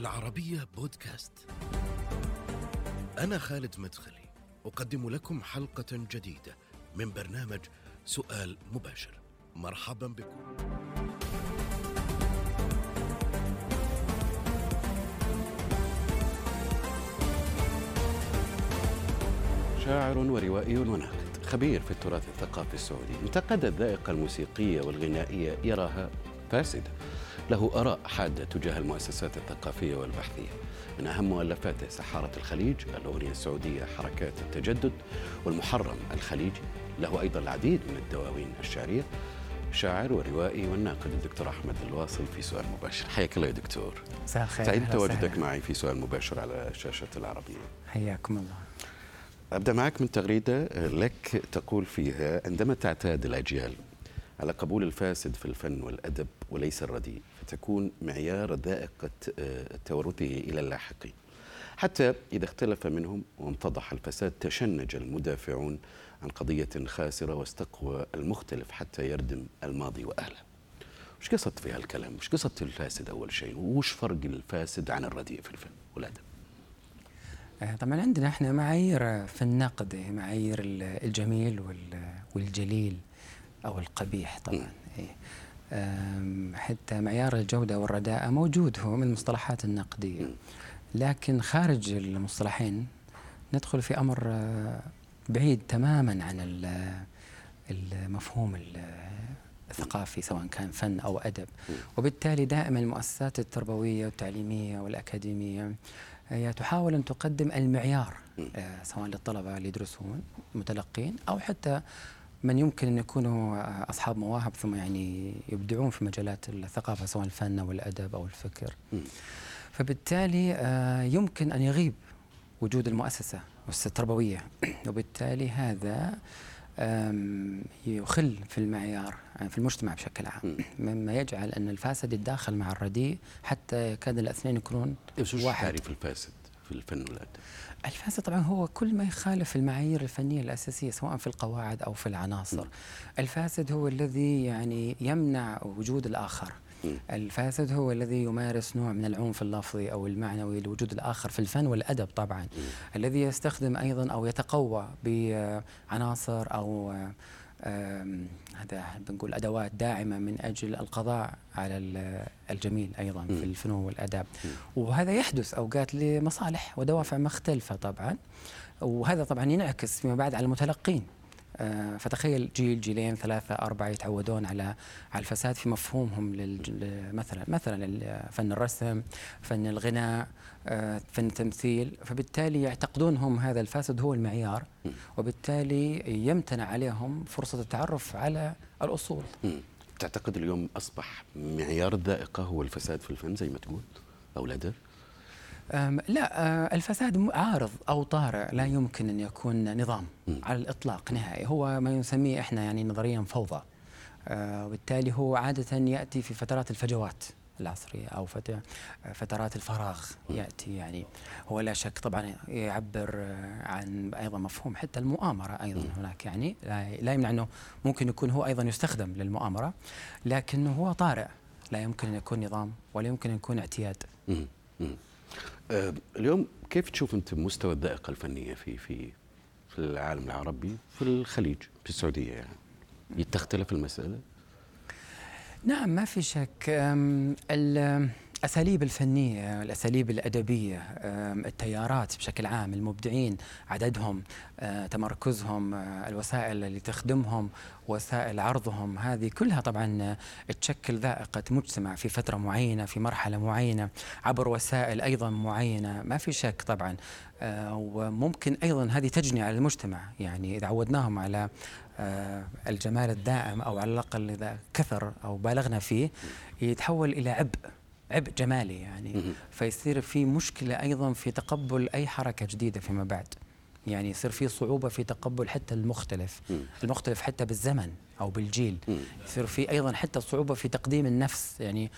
العربية بودكاست. أنا خالد مدخلي، أقدم لكم حلقة جديدة من برنامج سؤال مباشر. مرحبا بكم. شاعر وروائي وناقد خبير في التراث الثقافي السعودي انتقد الذائقة الموسيقية والغنائية يراها فاسدة له آراء حادة تجاه المؤسسات الثقافية والبحثية. من أهم مؤلفاته سحارة الخليج الأغنية السعودية حركات التجدد والمحرم الخليجي له أيضا العديد من الدواوين الشعرية. شاعر وروائي والناقد الدكتور أحمد الواصل في سؤال مباشر. حياك الله يا دكتور. مساء الخير. سعيد تواجدك. معي في سؤال مباشر على شاشة العربية. حياكم الله. أبدأ معك من تغريدة لك تقول فيها عندما تعتاد الأجيال على قبول الفاسد في الفن والأدب وليس الرديء فتكون معيار ذائقة آه، تورثه إلى اللاحقين حتى إذا اختلف منهم وانفضح الفساد تشنج المدافعون عن قضية خاسرة واستقوى المختلف حتى يردم الماضي وأهله وش قصد في هالكلام؟ وش قصد الفاسد أول شيء؟ وش فرق الفاسد عن الرديء في الفن والأدب؟ آه، طبعا عندنا إحنا معايير في النقد معايير ال- الجميل وال- والجليل أو القبيح طبعا حتى معيار الجودة والرداءه موجود هو من المصطلحات النقدية. لكن خارج المصطلحين ندخل في أمر آه، بعيد تماما عن ال- المفهوم ال- الثقافي سواء كان فن أو أدب. وبالتالي دائما المؤسسات التربوية والتعليمية والأكاديمية هي تحاول أن تقدم المعيار آه، سواء للطلبة اللي يدرسون متلقين أو حتى من يمكن أن يكونوا أصحاب مواهب ثم يعني يبدعون في مجالات الثقافة سواء الفن أو الأدب أو الفكر. فبالتالي آه، يمكن أن يغيب وجود المؤسسة التربوية. وبالتالي هذا يخل في المعيار آه، في المجتمع بشكل عام. مما يجعل أن الفاسد يتداخل مع الرديء حتى يكاد الأثنين يكونون واحد. تعريف الفاسد؟ في الفن والأدب؟ الفاسد طبعا هو كل ما يخالف المعايير الفنية الأساسية سواء في القواعد أو في العناصر. الفاسد هو الذي يعني يمنع وجود الآخر. الفاسد هو الذي يمارس نوع من العنف اللفظي أو المعنوي لوجود الآخر في الفن والأدب طبعا. الذي يستخدم أيضا أو يتقوى بعناصر أو هذا بنقول أدوات داعمة من أجل القضاء على ال- الجميل أيضا في الفنون والأداب. وهذا يحدث أوقات لمصالح ودوافع مختلفة طبعا. وهذا طبعا ينعكس فيما بعد على المتلقين. فتخيل جيل جيلين ثلاثة أربعة يتعودون على على الفساد في مفهومهم مثلا مثلا فن الرسم فن الغناء آه، فن التمثيل فبالتالي يعتقدون هم هذا الفاسد هو المعيار وبالتالي يمتنع عليهم فرصة التعرف على الأصول. تعتقد اليوم أصبح معيار الذائقة هو الفساد في الفن زي ما تقول أو الأدب؟ لا آه، الفساد عارض أو طارئ لا يمكن أن يكون نظام على الإطلاق نهائي. هو ما نسميه إحنا يعني نظريا فوضى. آه، وبالتالي هو عادة يأتي في فترات الفجوات العصرية أو فت- فترات الفراغ يأتي يعني. هو لا شك طبعا يعبر عن أيضا مفهوم حتى المؤامرة أيضا هناك يعني. لا يمنع أنه ممكن يكون هو أيضا يستخدم للمؤامرة لكنه هو طارئ. لا يمكن أن يكون نظام ولا يمكن أن يكون اعتياد. اليوم كيف تشوف أنت مستوى الذائقة الفنية في في في العالم العربي؟ في الخليج في السعودية يعني. تختلف المسألة؟ نعم ما في شك. الفنية الأساليب الأدبية أم، التيارات بشكل عام المبدعين عددهم أه، تمركزهم أه، الوسائل اللي تخدمهم وسائل عرضهم هذه كلها طبعا تشكل ذائقة مجتمع في فترة معينة في مرحلة معينة عبر وسائل أيضا معينة. ما في شك طبعا أه، وممكن أيضا هذه تجني على المجتمع. يعني إذا عودناهم على آه، الجمال الدائم أو على الأقل إذا كثر أو بالغنا فيه يتحول إلى عبء. عبء جمالي يعني. فيصير في مشكلة أيضا في تقبل أي حركة جديدة فيما بعد. يعني يصير في صعوبة في تقبل حتى المختلف. المختلف حتى بالزمن أو بالجيل. يصير في أيضا حتى صعوبة في تقديم النفس. يعني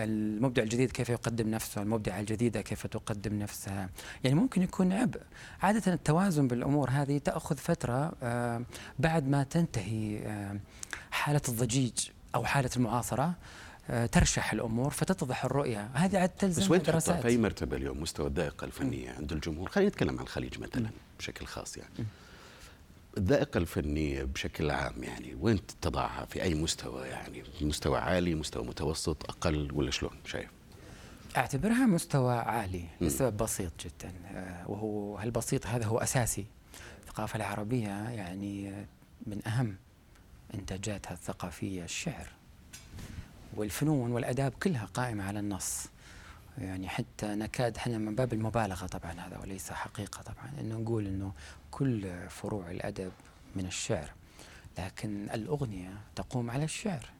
المبدع الجديد كيف يقدم نفسه؟ المبدعة الجديدة كيف تقدم نفسها؟ يعني ممكن يكون عبء. عادة التوازن بالأمور هذه تأخذ فترة آه، بعد ما تنتهي آه، حالة الضجيج أو حالة المعاصرة. ترشح الأمور فتتضح الرؤية. هذه عاد تلزم بس وين دراسات. في اي مرتبة اليوم مستوى الذائقة الفنية عند الجمهور. خلينا نتكلم عن الخليج مثلا بشكل خاص يعني. الذائقة الفنية بشكل عام يعني وين تضعها؟ في أي مستوى يعني؟ مستوى عالي مستوى متوسط أقل ولا شلون؟ شايف؟ أعتبرها مستوى عالي لسبب بسيط جدا آه، وهو هالبسيط هذا هو أساسي. الثقافة العربية يعني آه، من أهم إنتاجاتها الثقافية الشعر. والفنون والأداب كلها قائمة على النص. يعني حتى نكاد إحنا من باب المبالغة طبعا هذا وليس حقيقة طبعا إنه نقول إنه كل فروع الأدب من الشعر. لكن الأغنية تقوم على الشعر.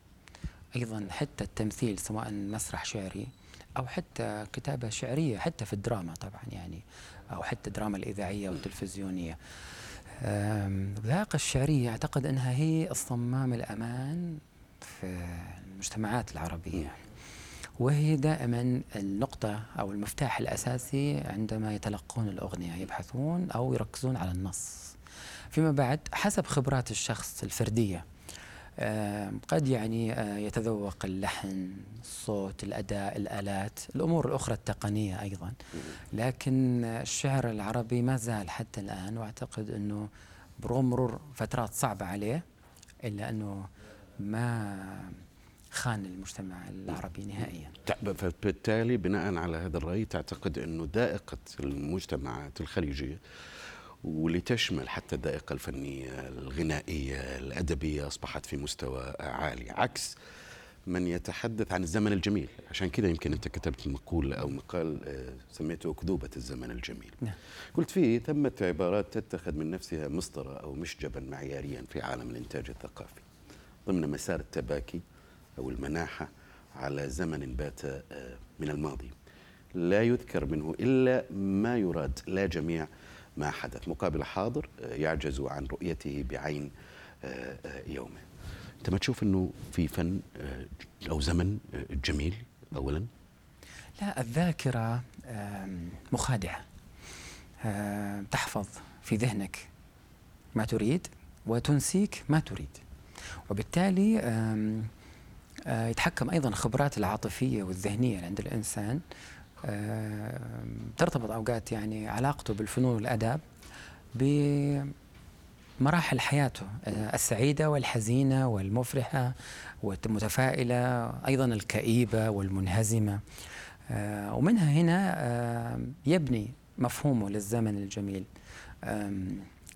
أيضا حتى التمثيل سواء مسرح شعري أو حتى كتابة شعرية حتى في الدراما طبعا يعني أو حتى الدراما الإذاعية والتلفزيونية. الذائقه الشعرية أعتقد إنها هي الصمام الأمان في المجتمعات العربية. وهي دائما النقطة أو المفتاح الأساسي عندما يتلقون الأغنية يبحثون أو يركزون على النص. فيما بعد حسب خبرات الشخص الفردية آم، قد يعني آه، يتذوق اللحن الصوت الأداء الآلات الأمور الأخرى التقنية أيضا. لكن الشعر العربي ما زال حتى الآن وأعتقد أنه برغم مرور فترات صعبة عليه إلا أنه ما خان المجتمع العربي نهائيا. فبالتالي بناء على هذا الرأي تعتقد أنه ذائقة المجتمعات الخليجية واللي تشمل حتى الذائقة الفنية الغنائية الأدبية أصبحت في مستوى عالي عكس من يتحدث عن الزمن الجميل. عشان كذا يمكن أنت كتبت مقول أو مقال آه، سميته أكذوبة الزمن الجميل. نعم. قلت فيه ثمة عبارات تتخذ من نفسها مسطرة أو مشجبا معياريا في عالم الإنتاج الثقافي ضمن مسار التباكي أو المناحة على زمن بات آه، من الماضي. لا يذكر منه إلا ما يراد لا جميع ما حدث. مقابل حاضر آه، يعجز عن رؤيته بعين آه، يومه. أنت ما تشوف أنه في فن أو زمن جميل أولا؟ لا الذاكرة مخادعة تحفظ في ذهنك ما تريد وتنسيك ما تريد. وبالتالي يتحكم أيضا الخبرات العاطفية والذهنية عند الإنسان. آم، ترتبط أوقات يعني علاقته بالفنون والآداب بمراحل حياته آه، السعيدة والحزينة والمفرحة والمتفائلة أيضا الكئيبة والمنهزمة. آه، ومنها هنا آه، يبني مفهومه للزمن الجميل.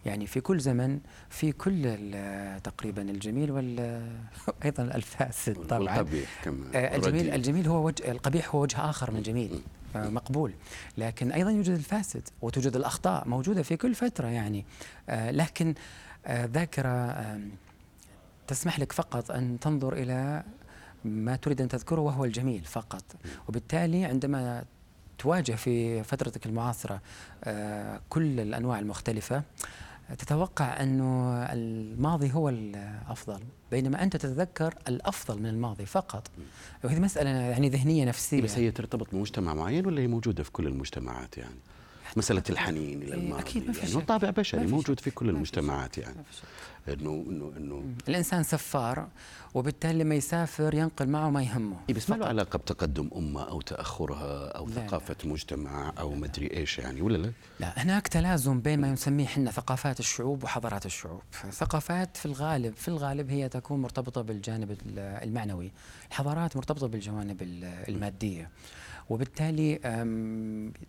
يعني في كل زمن في كل ال- تقريبا الجميل وأيضا الفاسد طبعا. والقبيح كما آه، الجميل. الجميل هو وجه القبيح هو وجه آخر من الجميل آه، مقبول. لكن أيضا يوجد الفاسد وتوجد الأخطاء موجودة في كل فترة يعني. آه، لكن آه، ذاكرة تسمح لك فقط أن تنظر إلى ما تريد أن تذكره وهو الجميل فقط. وبالتالي عندما تواجه في فترتك المعاصرة آه، كل الأنواع المختلفة تتوقع أنه الماضي هو الأفضل بينما أنت تتذكر الأفضل من الماضي فقط. وهذه مسألة يعني ذهنية نفسية. بس هي ترتبط بمجتمع معين ولا هي موجودة في كل المجتمعات يعني؟ مسألة الحنين إلى إيه، الماضي أكيد ما في يعني طابع بشري موجود. في كل المجتمعات. يعني. إنه إنه إنه الإنسان سفار وبالتالي لما يسافر ينقل معه ما يهمه إيه بس ما له فقط. علاقة بتقدم أمة أو تأخرها أو لا، ثقافة مجتمع أو مدري إيش يعني ولا لا؟ لا هناك تلازم بين ما نسميه إحنا ثقافات الشعوب وحضارات الشعوب ثقافات في الغالب في الغالب هي تكون مرتبطة بالجانب ال- المعنوي الحضارات مرتبطة بالجوانب ال- المادية وبالتالي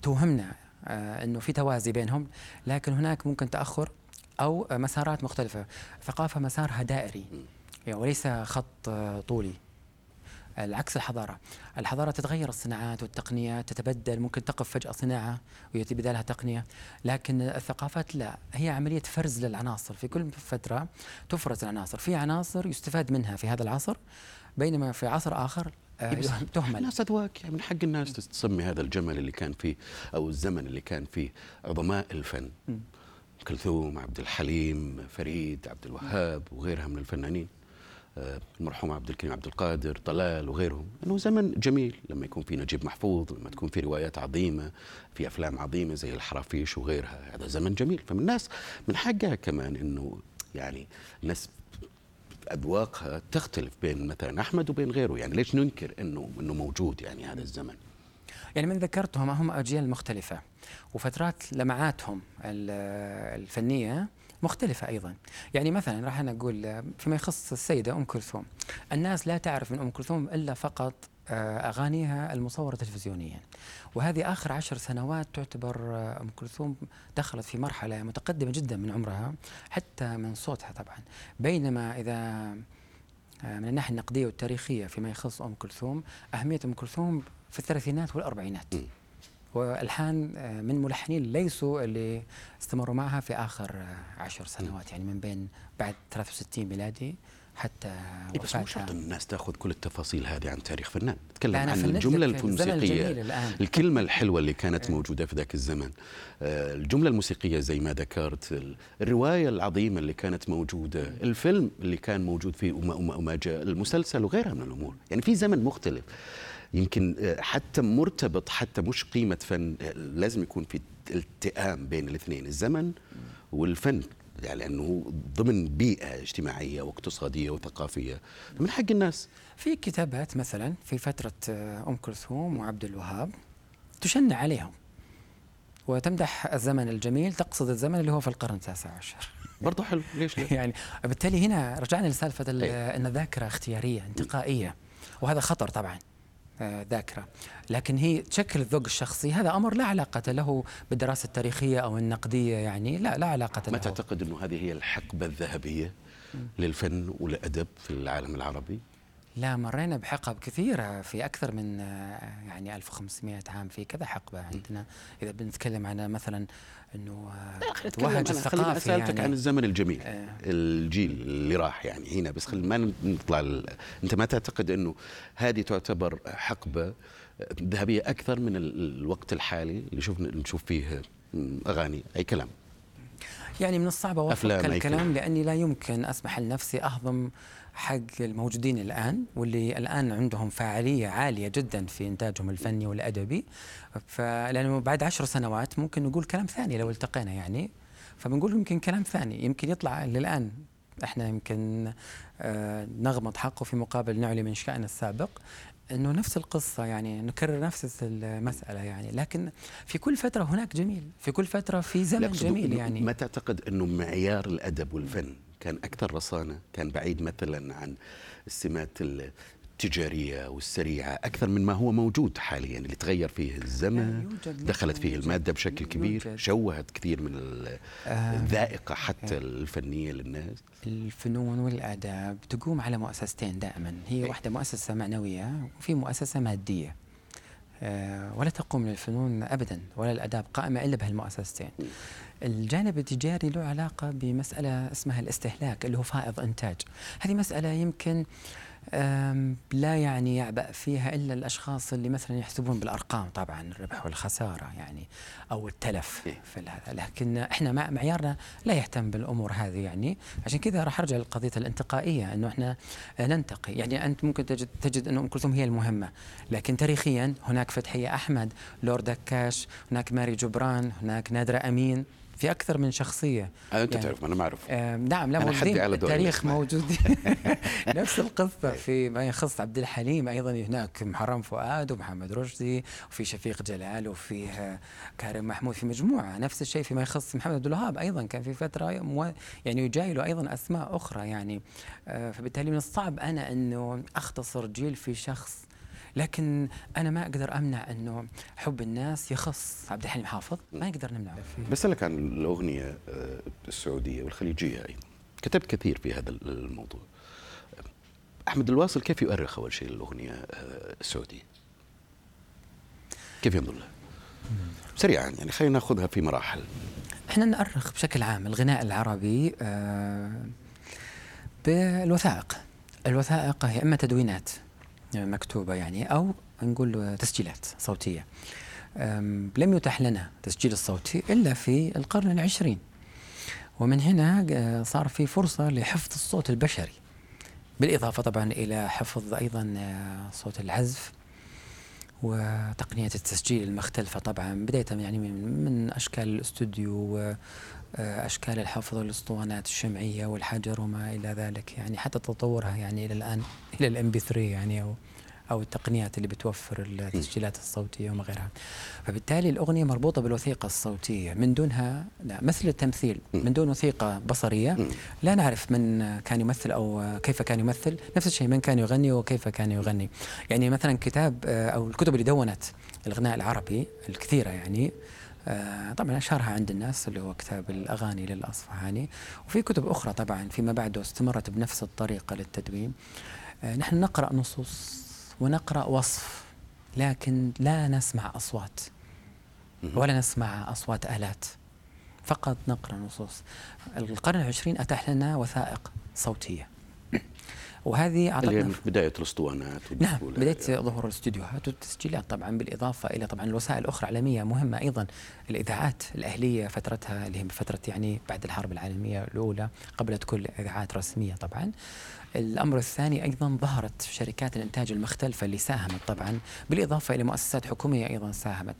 توهمنا إنه في توازي بينهم لكن هناك ممكن تأخر أو آه، مسارات مختلفة. ثقافة مسارها دائري يعني وليس خط آه، طولي. العكس الحضارة. الحضارة تتغير الصناعات والتقنيات تتبدل ممكن تقف فجأة صناعة ويأتي بدالها تقنية. لكن الثقافات لا هي عملية فرز للعناصر. في كل فترة تفرز العناصر. في عناصر يستفاد منها في هذا العصر بينما في عصر آخر آه، تهمل. الناس أذواق يعني من حق الناس تسمي هذا الجمل اللي كان فيه أو الزمن اللي كان فيه عظماء الفن. كلثوم عبد الحليم فريد عبد الوهاب وغيرها من الفنانين. المرحوم عبد الكريم عبد القادر طلال وغيرهم. إنه زمن جميل. لما يكون في نجيب محفوظ لما تكون في روايات عظيمة في أفلام عظيمة زي الحرافيش وغيرها هذا زمن جميل. فمن الناس من حقها كمان إنه يعني الناس أذواقها تختلف بين مثلا أحمد وبين غيره. يعني ليش ننكر إنه إنه موجود يعني هذا الزمن؟ يعني من ذكرتهم هم أجيال مختلفة. وفترات لمعاتهم الفنية مختلفة أيضا. يعني مثلا راح أنا أقول فيما يخص السيدة أم كلثوم. الناس لا تعرف من أم كلثوم إلا فقط آه، أغانيها المصورة تلفزيونيا. وهذه آخر عشر سنوات تعتبر آه، أم كلثوم دخلت في مرحلة متقدمة جدا من عمرها حتى من صوتها طبعا. بينما إذا آه، من الناحية النقدية والتاريخية فيما يخص أم كلثوم أهمية أم كلثوم في الثلاثينات والأربعينات. والحان من ملحنين ليسوا اللي استمروا معها في آخر عشر سنوات. يعني من بين بعد 63 ميلادي حتى إيه بس مو شرط الناس تأخذ كل التفاصيل هذه عن تاريخ فنان. نتكلم عن الجملة الموسيقية. الكلمة الحلوة اللي كانت إيه. موجودة في ذاك الزمن آه، الجملة الموسيقية زي ما ذكرت الرواية العظيمة اللي كانت موجودة الفيلم اللي كان موجود فيه وما جاء المسلسل وغيرها من الأمور. يعني في زمن مختلف. يمكن آه، حتى مرتبط حتى مش قيمة فن آه، لازم يكون في التئام بين الاثنين الزمن والفن. يعني لأنه ضمن بيئة اجتماعية واقتصادية وثقافية من حق الناس. في كتابات مثلا في فترة آه، أم كلثوم وعبد الوهاب تشنع عليهم. وتمدح الزمن الجميل تقصد الزمن اللي هو في القرن التاسع عشر. برضه حلو. ليش لا؟ يعني بالتالي هنا رجعنا لسالفة أن الذاكرة اختيارية انتقائية. وهذا خطر طبعا. ذاكرة. لكن هي تشكل الذوق الشخصي هذا أمر لا علاقة له بالدراسة التاريخية أو النقدية يعني لا لا علاقة له. ما تعتقد أنه هذه هي الحقبة الذهبية للفن والأدب في العالم العربي؟ لا مرينا بحقب كثيرة في أكثر من آه، يعني 1500 عام في كذا حقبة. عندنا إذا بنتكلم عن مثلا إنه توهج الثقافي سالتك يعني. عن الزمن الجميل آه. الجيل اللي راح يعني هنا. بس خلينا ما نطلع. أنت ما تعتقد إنه هذه تعتبر حقبة ذهبية أكثر من الوقت الحالي اللي شوف نشوف فيه أغاني أي كلام؟ يعني من الصعب أوافق الكلام لأني لا يمكن أسمح لنفسي أهضم حق الموجودين الآن واللي الآن عندهم فاعلية عالية جدا في إنتاجهم الفني والأدبي. فلانه بعد عشر سنوات ممكن نقول كلام ثاني لو التقينا يعني. فبنقول يمكن كلام ثاني. يمكن يطلع للآن. إحنا يمكن آه نغمض حقه في مقابل نعلي من شأن السابق. إنه نفس القصة يعني نكرر نفس المسألة يعني. لكن في كل فترة هناك جميل. في كل فترة في زمن جميل يعني. ما تعتقد إنه معيار الأدب والفن كان أكثر رصانة كان بعيد مثلا عن السمات التجارية والسريعة أكثر من ما هو موجود حاليا اللي تغير فيه الزمن دخلت فيه المادة بشكل كبير شوهت كثير من آه، الذائقة حتى الفنية للناس. الفنون والآداب تقوم على مؤسستين دائما هي واحدة مؤسسة معنوية وفي مؤسسة مادية. آه، ولا تقوم الفنون ابدا ولا الأداب قائمة إلا بهالمؤسستين. الجانب التجاري له علاقة بمسألة اسمها الاستهلاك اللي هو فائض إنتاج. هذه مسألة يمكن لا يعني يعبأ فيها إلا الأشخاص اللي مثلا يحسبون بالأرقام طبعا الربح والخسارة يعني أو التلف إيه. في هذا. لكن إحنا معيارنا لا يهتم بالأمور هذه يعني. عشان كذا راح أرجع للقضية الانتقائية أنه إحنا ننتقي. يعني أنت ممكن تجد, تجد أنه أم كلثوم هي المهمة. لكن تاريخيا هناك فتحية أحمد لورد دكاش هناك ماري جبران هناك نادرة أمين. في أكثر من شخصية. آه أنت يعني تعرف أنا ما أعرف. آه نعم لا موجودين. التاريخ موجود. نفس القصة في ما يخص عبد الحليم أيضا. هناك محرم فؤاد ومحمد رشدي وفي شفيق جلال وفي كارم محمود في مجموعة. نفس الشيء فيما يخص محمد عبد الوهاب أيضا. كان في فترة يعني يجايله أيضا أسماء أخرى يعني آه فبالتالي من الصعب أنا إنه أختصر جيل في شخص لكن أنا ما أقدر أمنع إنه حب الناس يخص عبد الحليم حافظ. ما نقدر نمنعه. بسالك عن الأغنية آه، السعودية والخليجية. أيضا كتبت كثير في هذا الموضوع. أحمد الواصل كيف يؤرخ أول شيء للاغنيه آه، السعودية؟ كيف ينظر لها؟ سريعا يعني خلينا نأخذها في مراحل. إحنا نؤرخ بشكل عام الغناء العربي آه، بالوثائق. الوثائق هي إما تدوينات. مكتوبة يعني أو نقول تسجيلات صوتية. لم يتح لنا تسجيل الصوتي إلا في القرن العشرين. ومن هنا آه، صار في فرصة لحفظ الصوت البشري. بالإضافة طبعا إلى حفظ أيضا آه، صوت العزف وتقنية التسجيل المختلفة طبعا بداية يعني من, من أشكال الاستوديو آه، أشكال الحفظ والأسطوانات الشمعية والحجر وما إلى ذلك يعني حتى تطورها يعني إلى الآن. إلى ال MP 3 يعني أو أو التقنيات اللي بتوفر التسجيلات الصوتية وما غيرها. فبالتالي الأغنية مربوطة بالوثيقة الصوتية. من دونها لا مثل التمثيل. من دون وثيقة بصرية. لا نعرف من كان يمثل أو كيف كان يمثل. نفس الشيء من كان يغني وكيف كان يغني. يعني مثلا كتاب أو الكتب اللي دونت الغناء العربي الكثيرة يعني آه، طبعا أشهرها عند الناس اللي هو كتاب الأغاني للأصفهاني. وفي كتب أخرى طبعا فيما بعد استمرت بنفس الطريقة للتدوين. نحن نقرأ نصوص ونقرأ وصف لكن لا نسمع أصوات. ولا نسمع أصوات آلات. فقط نقرأ نصوص. القرن العشرين أتاح لنا وثائق صوتية. وهذه أعطتنا في بداية الأسطوانات نعم بداية ظهور الاستديوهات والتسجيلات طبعا بالإضافة إلى طبعا الوسائل الأخرى العالمية مهمة أيضا الإذاعات الأهلية فترتها اللي هي فترة يعني بعد الحرب العالمية الأولى قبل كل اذاعات رسميه طبعا. الأمر الثاني أيضا ظهرت شركات الإنتاج المختلفة اللي ساهمت طبعا بالإضافة إلى مؤسسات حكومية أيضا ساهمت.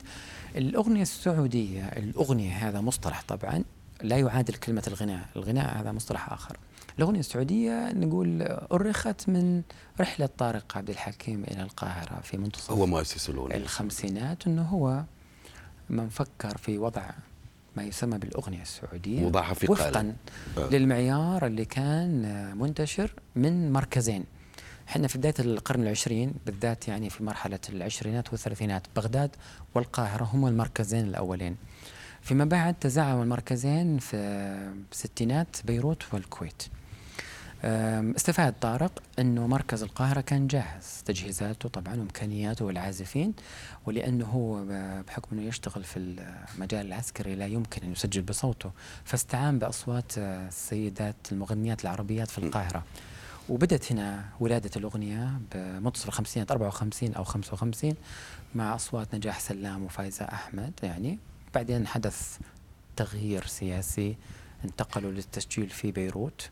الأغنية السعودية الأغنية هذا مصطلح طبعا لا يعادل كلمة الغناء. الغناء هذا مصطلح آخر. الأغنية السعودية نقول أرخت من رحلة طارق عبد الحكيم إلى القاهرة في منتصف هو مؤسس الأغنية. الخمسينات أنه هو من فكر في وضع ما يسمى بالأغنية السعودية وضعها في وفقا آه. للمعيار اللي كان منتشر من مركزين. إحنا في بداية القرن العشرين بالذات يعني في مرحلة العشرينات والثلاثينات بغداد والقاهرة هم المركزين الأولين. فيما بعد تزعم المركزين في الستينات بيروت والكويت. استفاد طارق إنه مركز القاهرة كان جاهز. تجهيزاته طبعا وإمكانياته والعازفين ولأنه هو بحكم إنه يشتغل في المجال العسكري لا يمكن أن يسجل بصوته فاستعان بأصوات السيدات المغنيات العربيات في القاهرة. وبدت هنا ولادة الأغنية بمنتصف الخمسينات 54 أو 55 مع أصوات نجاح سلام وفايزة أحمد يعني. بعدين حدث تغيير سياسي انتقلوا للتسجيل في بيروت.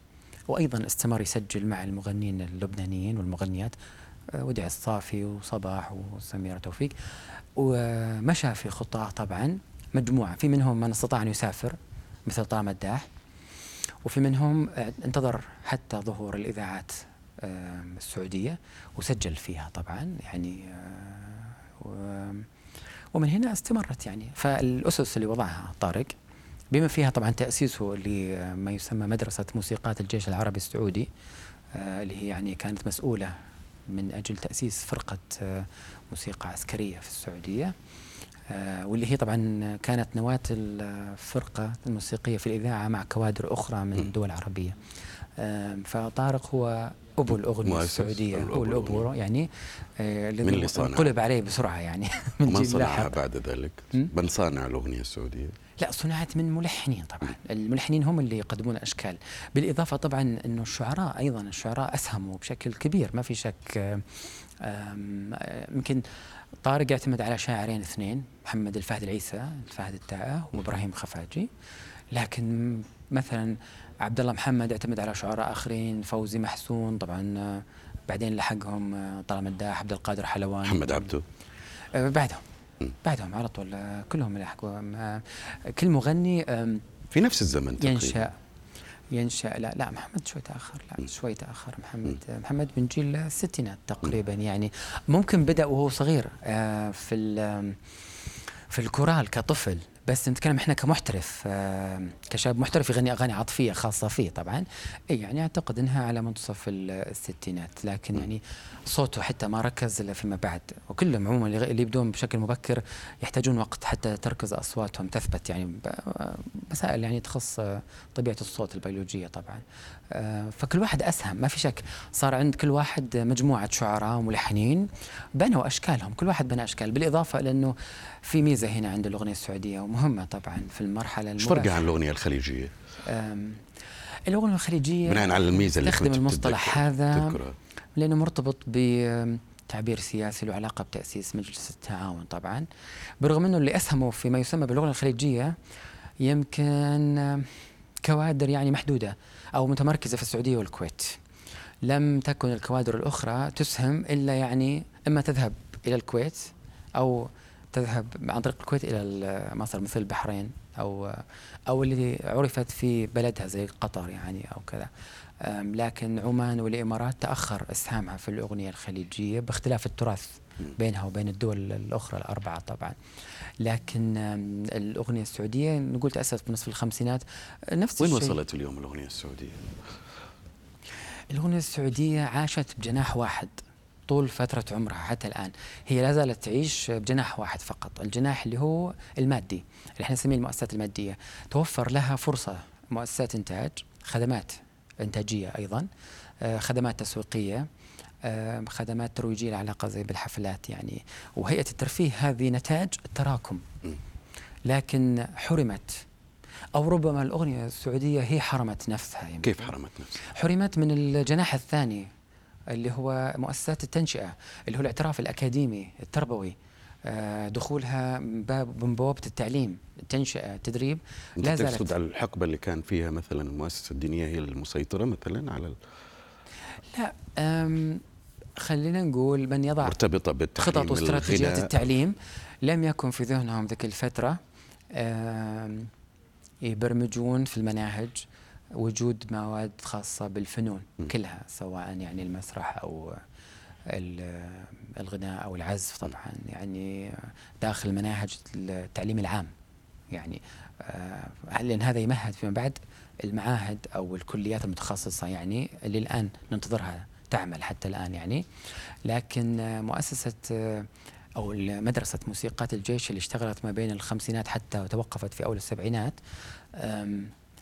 وأيضا استمر يسجل مع المغنيين اللبنانيين والمغنيات. آه، ودع الصافي وصباح وسميره توفيق. ومشى في خطاه طبعا مجموعة. في منهم من استطاع أن يسافر مثل طه مداح وفي منهم انتظر حتى ظهور الإذاعات السعودية وسجل فيها طبعا. يعني آه، ومن هنا استمرت يعني. فالأسس اللي وضعها طارق. بما فيها طبعا تأسيسه لما يسمى مدرسة موسيقات الجيش العربي السعودي آه، اللي هي يعني كانت مسؤولة من أجل تأسيس فرقة آه، موسيقى عسكرية في السعودية آه، واللي هي طبعا كانت نواة الفرقة الموسيقية في الإذاعة مع كوادر أخرى من الدول العربية. فطارق هو أبو الأغنية السعودية. هو الأبو يعني من اللي صانع؟ انقلب عليه بسرعة يعني. من, من صنعها بعد ذلك؟ من صانع الأغنية السعودية؟ لا صنعت من ملحنين طبعا. الملحنين هم اللي يقدمون اشكال بالإضافة طبعا إنه الشعراء أيضا الشعراء أسهموا بشكل كبير. ما في شك يمكن طارق يعتمد على شاعرين اثنين محمد الفهد العيسى الفهد التاعه وإبراهيم خفاجي. لكن مثلا عبد الله محمد يعتمد على شعراء آخرين فوزي محسون طبعا بعدين لحقهم طلال مداح عبد القادر حلوان. محمد عبده. أه، بعدهم. بعدهم على طول كلهم لحقوا كل مغني في نفس الزمن تقريبا ينشأ ينشأ لا لا محمد شوي تأخر لا شوي تأخر محمد م. محمد من جيل الستينات تقريبا. يعني ممكن بدأ وهو صغير آه، في في الكورال كطفل بس نتكلم إحنا كمحترف آه، كشاب محترف يغني أغاني عاطفية خاصة فيه طبعا. يعني أعتقد إنها على منتصف الستينات. لكن يعني صوته حتى ما ركز إلا فيما بعد. وكلهم عموما اللي يبدون بشكل مبكر يحتاجون وقت حتى تركز أصواتهم تثبت يعني مسائل يعني تخص طبيعة الصوت البيولوجية طبعا. آه، فكل واحد أسهم ما في شك. صار عند كل واحد مجموعة شعراء وملحنين بنوا أشكالهم. كل واحد بنى أشكال. بالإضافة إلى انه في ميزة هنا عند الأغنية السعودية ومهمة طبعا في المرحلة إيش فرقها عن الأغنية الخليجية؟ الأغنية الخليجية بناء على الميزة اللي تخدم المصطلح هذا تذكره. لأنه مرتبط بتعبير سياسي له علاقة بتأسيس مجلس التعاون طبعا. برغم أنه اللي أسهموا في ما يسمى بالأغنية الخليجية يمكن كوادر يعني محدودة. أو متمركزة في السعودية والكويت. لم تكن الكوادر الأخرى تسهم إلا يعني إما تذهب إلى الكويت أو تذهب عن طريق الكويت إلى مصر مثل البحرين أو أو اللي عرفت في بلدها زي قطر يعني أو كذا. لكن عمان والإمارات تأخر أسهامها في الأغنية الخليجية باختلاف التراث بينها وبين الدول الأخرى الأربعة طبعا. لكن الأغنية السعودية نقول تأسست بنصف الخمسينات. نفس وين الشيء. وصلت اليوم الأغنية السعودية؟ الأغنية السعودية عاشت بجناح واحد طول فترة عمرها حتى الآن. هي لا زالت تعيش بجناح واحد فقط. الجناح اللي هو المادي اللي إحنا نسميه المؤسسات المادية. توفر لها فرصة مؤسسات إنتاج خدمات إنتاجية أيضا. آه، خدمات تسويقية آه، خدمات ترويجية لها علاقة زي بالحفلات يعني. وهيئة الترفيه هذه نتاج التراكم لكن حرمت. أو ربما الأغنية السعودية هي حرمت نفسها يعني كيف حرمت نفسها؟ حرمت من الجناح الثاني اللي هو مؤسسات التنشئة اللي هو الاعتراف الأكاديمي التربوي. دخولها باب من بوابة التعليم التنشئة التدريب لا زالت. تقصد على الحقبة اللي كان فيها مثلا المؤسسة الدينية هي المسيطرة مثلا على ال... لا خلينا نقول من يضع مرتبطة بالتعليم خطط واستراتيجيات التعليم. لم يكن في ذهنهم ذيك الفترة يبرمجون في المناهج وجود مواد خاصة بالفنون م. كلها سواء يعني المسرح أو الغناء أو العزف طبعا يعني داخل مناهج التعليم العام. يعني آه، لأن هذا يمهد فيما بعد المعاهد أو الكليات المتخصصة يعني اللي الآن ننتظرها تعمل حتى الآن يعني. لكن مؤسسة آه، أو مدرسة موسيقات الجيش اللي اشتغلت ما بين الخمسينات حتى وتوقفت في أول السبعينات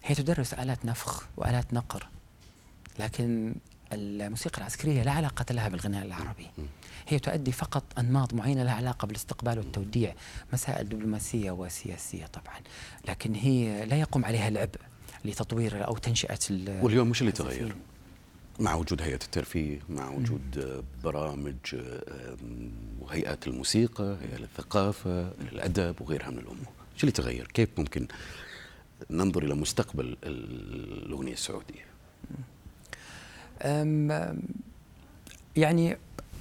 هي تدرس آلات نفخ وآلات نقر. لكن الموسيقى العسكرية لا علاقة لها بالغناء العربي. هي تؤدي فقط أنماط معينة لها علاقة بالاستقبال والتوديع. مسائل دبلوماسية وسياسية طبعا. لكن هي لا يقوم عليها العبء لتطوير أو تنشئة واليوم مش اللي تغير؟ مع وجود هيئة الترفيه مع وجود برامج وهيئات الموسيقى هيئة الثقافة الأدب وغيرها من الأمور. شو اللي تغير. كيف ممكن ننظر إلى مستقبل الأغنية السعودية؟ يعني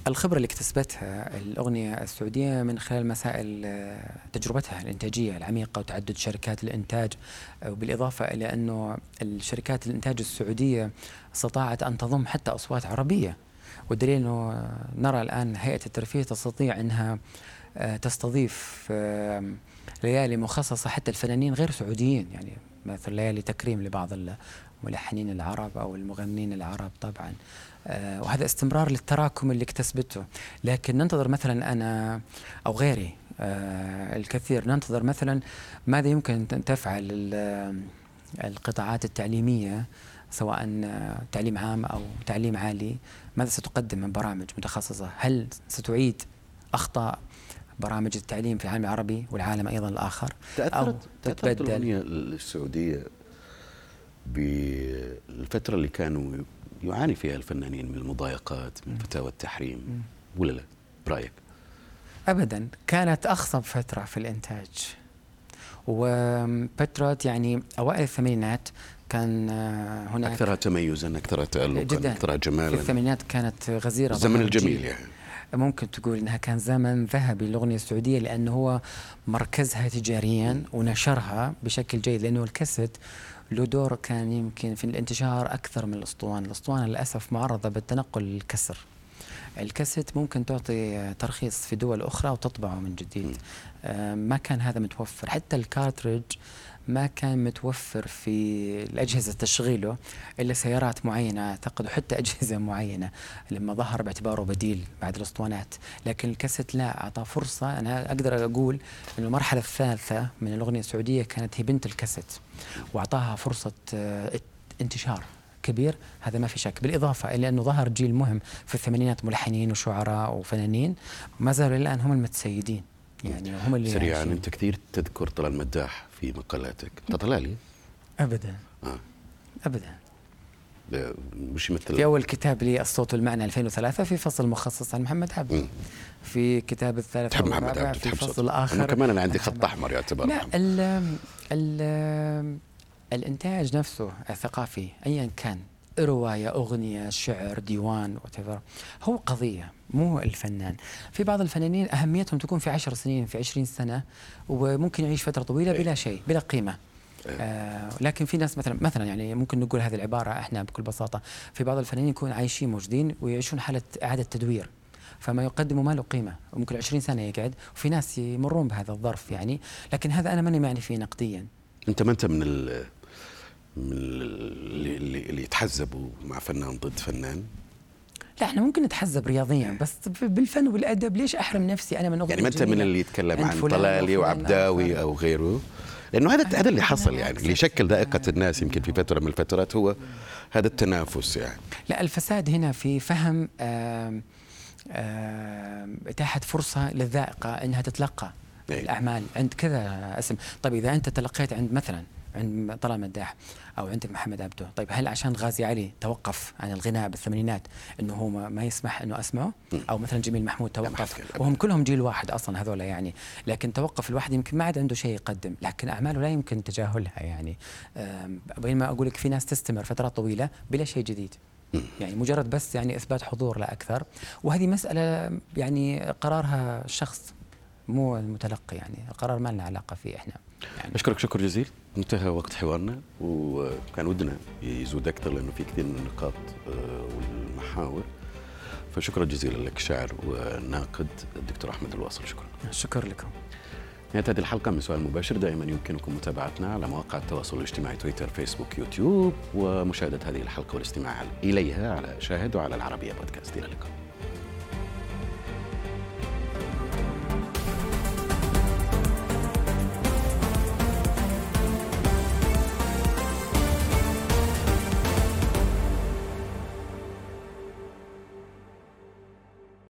الخبرة اللي اكتسبتها الأغنية السعودية من خلال مسائل آه، تجربتها الإنتاجية العميقة وتعدد شركات الإنتاج وبالإضافة إلى أنه الشركات الإنتاج السعودية استطاعت أن تضم حتى أصوات عربية والدليل أنه نرى الآن هيئة الترفيه تستطيع أنها آه، تستضيف ليالي مخصصة حتى الفنانين غير سعوديين يعني مثل ليالي تكريم لبعض الملحنين العرب أو المغنين العرب طبعا. آه وهذا استمرار للتراكم اللي اكتسبته. لكن ننتظر مثلا أنا أو غيري آه الكثير ننتظر مثلا ماذا يمكن أن تفعل القطاعات التعليمية سواء تعليم عام أو تعليم عالي ماذا ستقدم من برامج متخصصة؟ هل ستعيد أخطاء برامج التعليم في العالم العربي والعالم أيضا الآخر. تاثرت أو تتبدل. الاغنيه السعودية بالفترة اللي كانوا يعاني فيها الفنانين من المضايقات من فتاوى التحريم. ولا لا؟ برأيك؟ ابدا. كانت أخصب فترة في الإنتاج. وفترة يعني أوائل الثمانينات كان هناك أكثرها تميزا أكثرها تالقا أكثرها جمالا. في الثمانينات كانت غزيرة الزمن الجميل يعني. ممكن تقول إنها كان زمن ذهبي للأغنية السعودية لأنه هو مركزها تجاريا ونشرها بشكل جيد لأنه الكاسيت له دور كان يمكن في الانتشار أكثر من الأسطوانة، الأسطوانة للأسف معرضة بالتنقل للكسر. الكاسيت ممكن تعطي ترخيص في دول أخرى وتطبعه من جديد. آه، ما كان هذا متوفر، حتى ال cartridge ما كان متوفر في الأجهزة تشغيله إلا سيارات معينة أعتقد وحتى أجهزة معينة لما ظهر باعتباره بديل بعد الأسطوانات. لكن الكاسيت لا أعطى فرصة. أنا أقدر أقول أن المرحلة الثالثة من الأغنية السعودية كانت هي بنت الكاسيت وأعطاها فرصة آه، انتشار كبير. هذا ما في شك. بالإضافة إلى أنه ظهر جيل مهم في الثمانينات ملحنين وشعراء وفنانين ما زالوا الآن هم المتسيدين. يعني هم اللي سريعا أنت كثير تذكر طلال مداح. في مقالاتك. انت طلالي ابدا. آه. ابدا. مش مثل في أول كتاب لي الصوت والمعنى 2003 في فصل مخصص عن محمد عبد في كتاب الثالث تحب محمد عبد في فصل اخر أنا كمان أنا عندي خط أحمر يعتبر. لا ال ال الإنتاج نفسه الثقافي ايا كان. رواية أغنية شعر ديوان whatever. هو قضية مو الفنان. في بعض الفنانين أهميتهم تكون في عشر سنين في عشرين سنة وممكن يعيش فترة طويلة بلا شيء بلا قيمة. آه لكن في ناس مثلا مثلا يعني ممكن نقول هذه العبارة إحنا بكل بساطة. في بعض الفنانين يكون عايشين موجودين ويعيشون حالة إعادة تدوير. فما يقدمه ما له قيمة. ممكن 20 سنة يقعد وفي ناس يمرون بهذا الظرف يعني. لكن هذا أنا ماني معني فيه نقديا. أنت ما أنت من ال من اللي, اللي, اللي يتحزبوا مع فنان ضد فنان؟ لا إحنا ممكن نتحزب رياضيا بس بالفن والأدب ليش أحرم نفسي أنا من أغنية يعني ما أنت من اللي يتكلم عن طلالي وعبداوي. أو غيره؟ لأنه هذا هذا اللي حصل يعني اللي شكل ذائقة الناس يمكن في فترة من الفترات هو هذا التنافس يعني. لا الفساد هنا في فهم اتاحة فرصة للذائقة إنها تتلقى إيه. الأعمال. عند كذا اسم. طيب إذا أنت تلقيت عند مثلا عند طلال مداح أو عندك محمد عبده. طيب هل عشان غازي علي توقف عن الغناء بالثمانينات إنه هو ما يسمح إنه أسمعه؟ أو مثلا جميل محمود توقف. وهم كلهم جيل واحد أصلا هذول يعني لكن توقف الواحد يمكن ما عاد عنده شيء يقدم لكن أعماله لا يمكن تجاهلها يعني. بينما أقول لك في ناس تستمر فترات طويلة بلا شيء جديد. يعني مجرد بس يعني إثبات حضور لا أكثر. وهذه مسألة يعني قرارها الشخص مو المتلقي يعني القرار ما لنا علاقة فيه إحنا. يعني. اشكرك شكر جزيل. انتهى وقت حوارنا وكان ودنا يزود أكثر لأنه في كثير من النقاط آه، والمحاور. فشكرا جزيلا لك شاعر وناقد الدكتور أحمد الواصل. شكرا. شكر لكم. نهاية هذه الحلقة من سؤال مباشر. دائما يمكنكم متابعتنا على مواقع التواصل الاجتماعي تويتر فيسبوك يوتيوب ومشاهدة هذه الحلقة والاستماع إليها على شاهد وعلى العربية بودكاست. إلى اللقاء.